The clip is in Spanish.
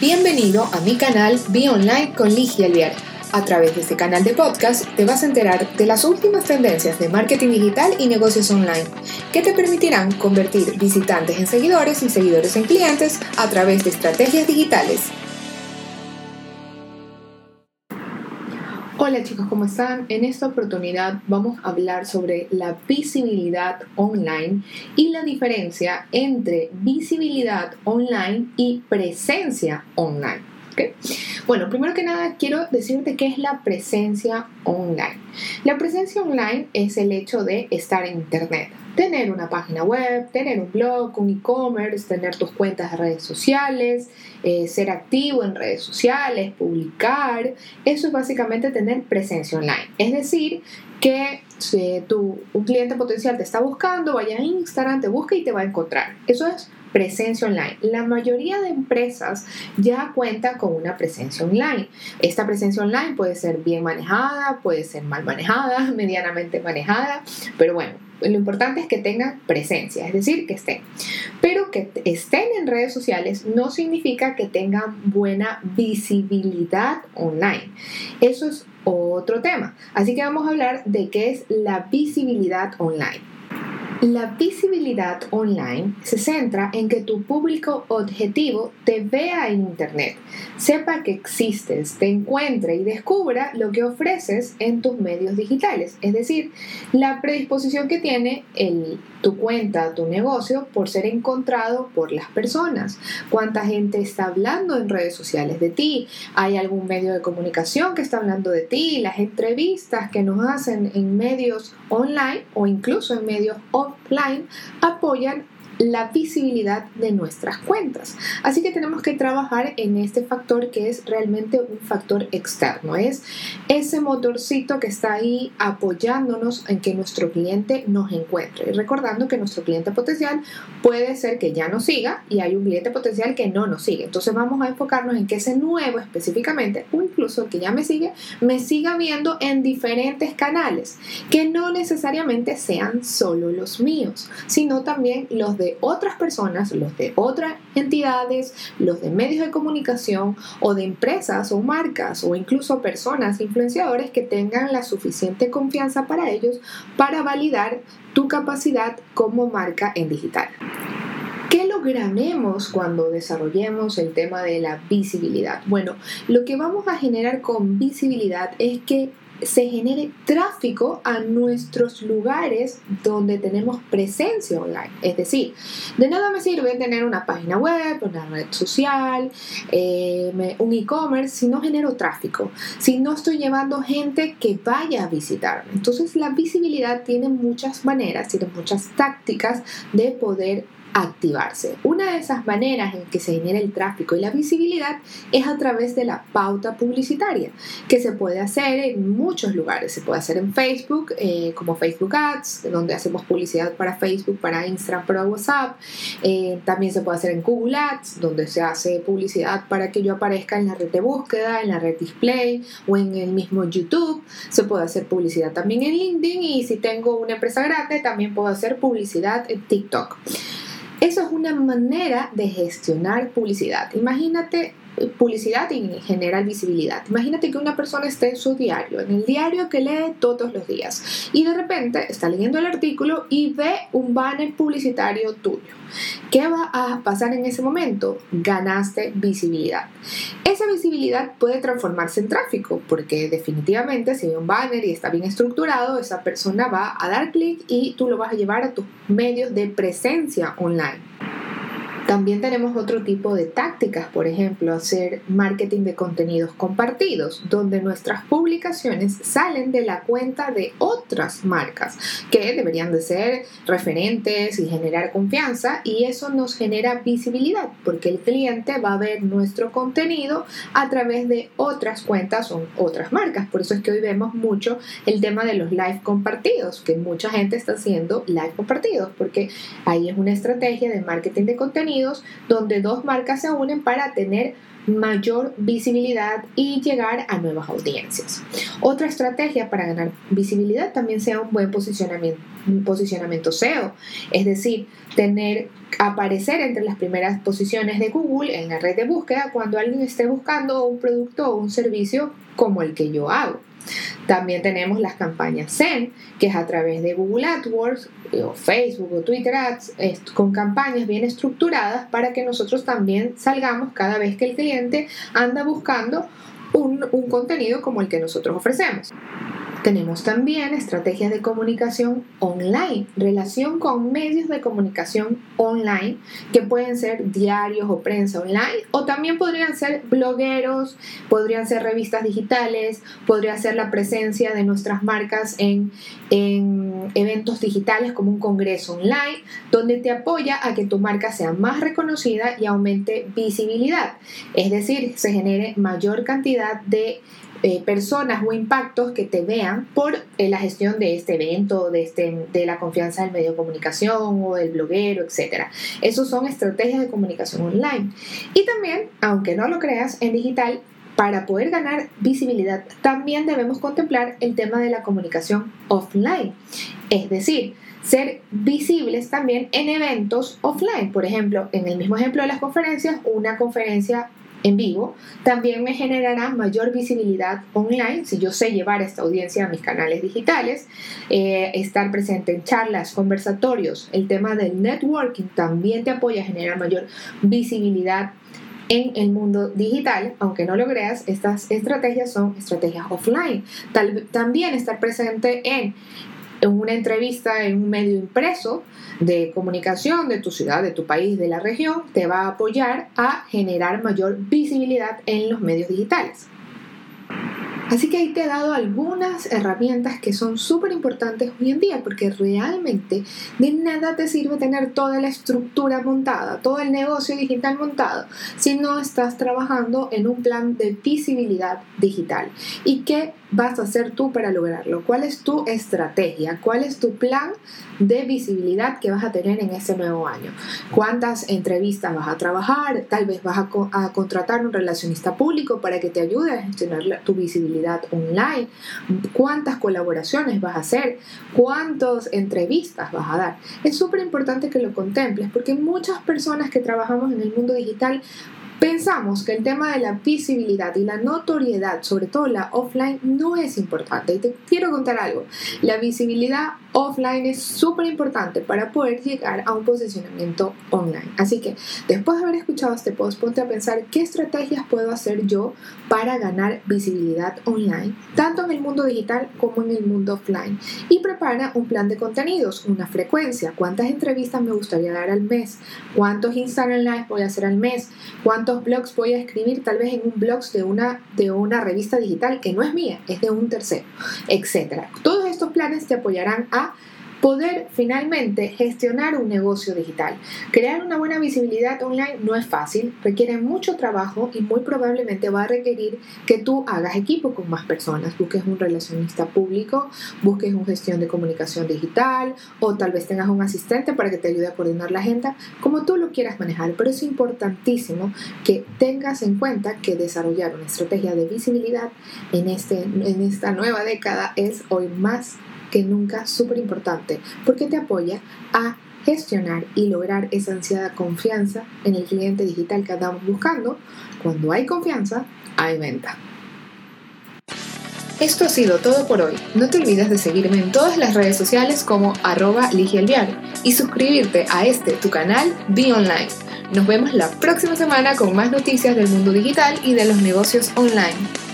Bienvenido a mi canal Be Online con Ligia Alviar. A través de este canal de podcast te vas a enterar de las últimas tendencias de marketing digital y negocios online que te permitirán convertir visitantes en seguidores y seguidores en clientes a través de estrategias digitales. Hola chicos, ¿cómo están? En esta oportunidad vamos a hablar sobre la visibilidad online y la diferencia entre visibilidad online y presencia online. Bueno, primero que nada quiero decirte qué es la presencia online. La presencia online es el hecho de estar en Internet tener una página web, tener un blog, un e-commerce, tener tus cuentas de redes sociales, eh, ser activo en redes sociales, publicar. Eso es básicamente tener presencia online. Es decir, que si tu, un cliente potencial te está buscando, vaya a Instagram, te busca y te va a encontrar. Eso es presencia online. La mayoría de empresas ya cuentan con una presencia online. Esta presencia online puede ser bien manejada, puede ser mal manejada, medianamente manejada, pero bueno, lo importante es que tengan presencia, es decir, que estén. Pero que estén en redes sociales no significa que tengan buena visibilidad online. Eso es otro tema. Así que vamos a hablar de qué es la visibilidad online. La visibilidad online se centra en que tu público objetivo te vea en Internet, sepa que existes, te encuentre y descubra lo que ofreces en tus medios digitales, es decir, la predisposición que tiene el, tu cuenta, tu negocio por ser encontrado por las personas. ¿Cuánta gente está hablando en redes sociales de ti? ¿Hay algún medio de comunicación que está hablando de ti? Las entrevistas que nos hacen en medios online o incluso en medios offline apoyan la visibilidad de nuestras cuentas. Así que tenemos que trabajar en este factor que es realmente un factor externo. Es ese motorcito que está ahí apoyándonos en que nuestro cliente nos encuentre. Y recordando que nuestro cliente potencial puede ser que ya nos siga y hay un cliente potencial que no nos sigue. Entonces vamos a enfocarnos en que ese nuevo específicamente, o incluso que ya me sigue, me siga viendo en diferentes canales, que no necesariamente sean solo los míos, sino también los de otras personas, los de otras entidades, los de medios de comunicación o de empresas o marcas o incluso personas influenciadores que tengan la suficiente confianza para ellos para validar tu capacidad como marca en digital. ¿Qué lograremos cuando desarrollemos el tema de la visibilidad? Bueno, lo que vamos a generar con visibilidad es que se genere tráfico a nuestros lugares donde tenemos presencia online. Es decir, de nada me sirve tener una página web, una red social, eh, un e-commerce si no genero tráfico, si no estoy llevando gente que vaya a visitarme. Entonces la visibilidad tiene muchas maneras, tiene muchas tácticas de poder activarse. Una de esas maneras en que se genera el tráfico y la visibilidad es a través de la pauta publicitaria, que se puede hacer en lugares. Se puede hacer en Facebook, eh, como Facebook Ads, donde hacemos publicidad para Facebook, para Instagram, para WhatsApp. Eh, también se puede hacer en Google Ads, donde se hace publicidad para que yo aparezca en la red de búsqueda, en la red display o en el mismo YouTube. Se puede hacer publicidad también en LinkedIn y si tengo una empresa grande, también puedo hacer publicidad en TikTok. Eso es una manera de gestionar publicidad. Imagínate publicidad y generar visibilidad. Imagínate que una persona esté en su diario, en el diario que lee todos los días, y de repente está leyendo el artículo y ve un banner publicitario tuyo. ¿Qué va a pasar en ese momento? Ganaste visibilidad. Esa visibilidad puede transformarse en tráfico, porque definitivamente si hay un banner y está bien estructurado, esa persona va a dar clic y tú lo vas a llevar a tus medios de presencia online. También tenemos otro tipo de tácticas, por ejemplo, hacer marketing de contenidos compartidos, donde nuestras publicaciones salen de la cuenta de otras marcas que deberían de ser referentes y generar confianza y eso nos genera visibilidad porque el cliente va a ver nuestro contenido a través de otras cuentas o otras marcas. Por eso es que hoy vemos mucho el tema de los live compartidos, que mucha gente está haciendo live compartidos porque ahí es una estrategia de marketing de contenido donde dos marcas se unen para tener mayor visibilidad y llegar a nuevas audiencias. Otra estrategia para ganar visibilidad también sea un buen posicionamiento, posicionamiento SEO, es decir, tener aparecer entre las primeras posiciones de Google en la red de búsqueda cuando alguien esté buscando un producto o un servicio como el que yo hago. También tenemos las campañas Zen, que es a través de Google AdWords eh, o Facebook o Twitter Ads, con campañas bien estructuradas para que nosotros también salgamos cada vez que el cliente anda buscando un, un contenido como el que nosotros ofrecemos. Tenemos también estrategias de comunicación online, relación con medios de comunicación online, que pueden ser diarios o prensa online, o también podrían ser blogueros, podrían ser revistas digitales, podría ser la presencia de nuestras marcas en, en eventos digitales como un congreso online, donde te apoya a que tu marca sea más reconocida y aumente visibilidad, es decir, se genere mayor cantidad de eh, personas o impactos que te vean por eh, la gestión de este evento, de, este, de la confianza del medio de comunicación o del bloguero, etc. Esos son estrategias de comunicación online. Y también, aunque no lo creas, en digital para poder ganar visibilidad, también debemos contemplar el tema de la comunicación offline. Es decir, ser visibles también en eventos offline. Por ejemplo, en el mismo ejemplo de las conferencias, una conferencia en vivo, también me generará mayor visibilidad online si yo sé llevar esta audiencia a mis canales digitales, eh, estar presente en charlas, conversatorios, el tema del networking también te apoya a generar mayor visibilidad en el mundo digital, aunque no lo creas, estas estrategias son estrategias offline. también estar presente en en una entrevista en un medio impreso de comunicación de tu ciudad, de tu país, de la región, te va a apoyar a generar mayor visibilidad en los medios digitales. Así que ahí te he dado algunas herramientas que son súper importantes hoy en día porque realmente de nada te sirve tener toda la estructura montada, todo el negocio digital montado si no estás trabajando en un plan de visibilidad digital. ¿Y qué vas a hacer tú para lograrlo? ¿Cuál es tu estrategia? ¿Cuál es tu plan de visibilidad que vas a tener en este nuevo año? ¿Cuántas entrevistas vas a trabajar? Tal vez vas a, a contratar un relacionista público para que te ayude a gestionar tu visibilidad online. ¿Cuántas colaboraciones vas a hacer? ¿Cuántas entrevistas vas a dar? Es súper importante que lo contemples porque muchas personas que trabajamos en el mundo digital Pensamos que el tema de la visibilidad y la notoriedad, sobre todo la offline, no es importante. Y te quiero contar algo. La visibilidad offline es súper importante para poder llegar a un posicionamiento online. Así que después de haber escuchado este post, ponte a pensar qué estrategias puedo hacer yo para ganar visibilidad online, tanto en el mundo digital como en el mundo offline. Y prepara un plan de contenidos, una frecuencia, cuántas entrevistas me gustaría dar al mes, cuántos Instagram Live voy a hacer al mes, cuántos blogs voy a escribir tal vez en un blog de una, de una revista digital que no es mía, es de un tercero, etc. Todos estos planes te apoyarán a poder finalmente gestionar un negocio digital. Crear una buena visibilidad online no es fácil, requiere mucho trabajo y muy probablemente va a requerir que tú hagas equipo con más personas, busques un relacionista público, busques una gestión de comunicación digital o tal vez tengas un asistente para que te ayude a coordinar la agenda, como tú lo quieras manejar, pero es importantísimo que tengas en cuenta que desarrollar una estrategia de visibilidad en, este, en esta nueva década es hoy más que nunca súper importante porque te apoya a gestionar y lograr esa ansiada confianza en el cliente digital que andamos buscando. Cuando hay confianza, hay venta. Esto ha sido todo por hoy. No te olvides de seguirme en todas las redes sociales como arroba y suscribirte a este tu canal Be Online. Nos vemos la próxima semana con más noticias del mundo digital y de los negocios online.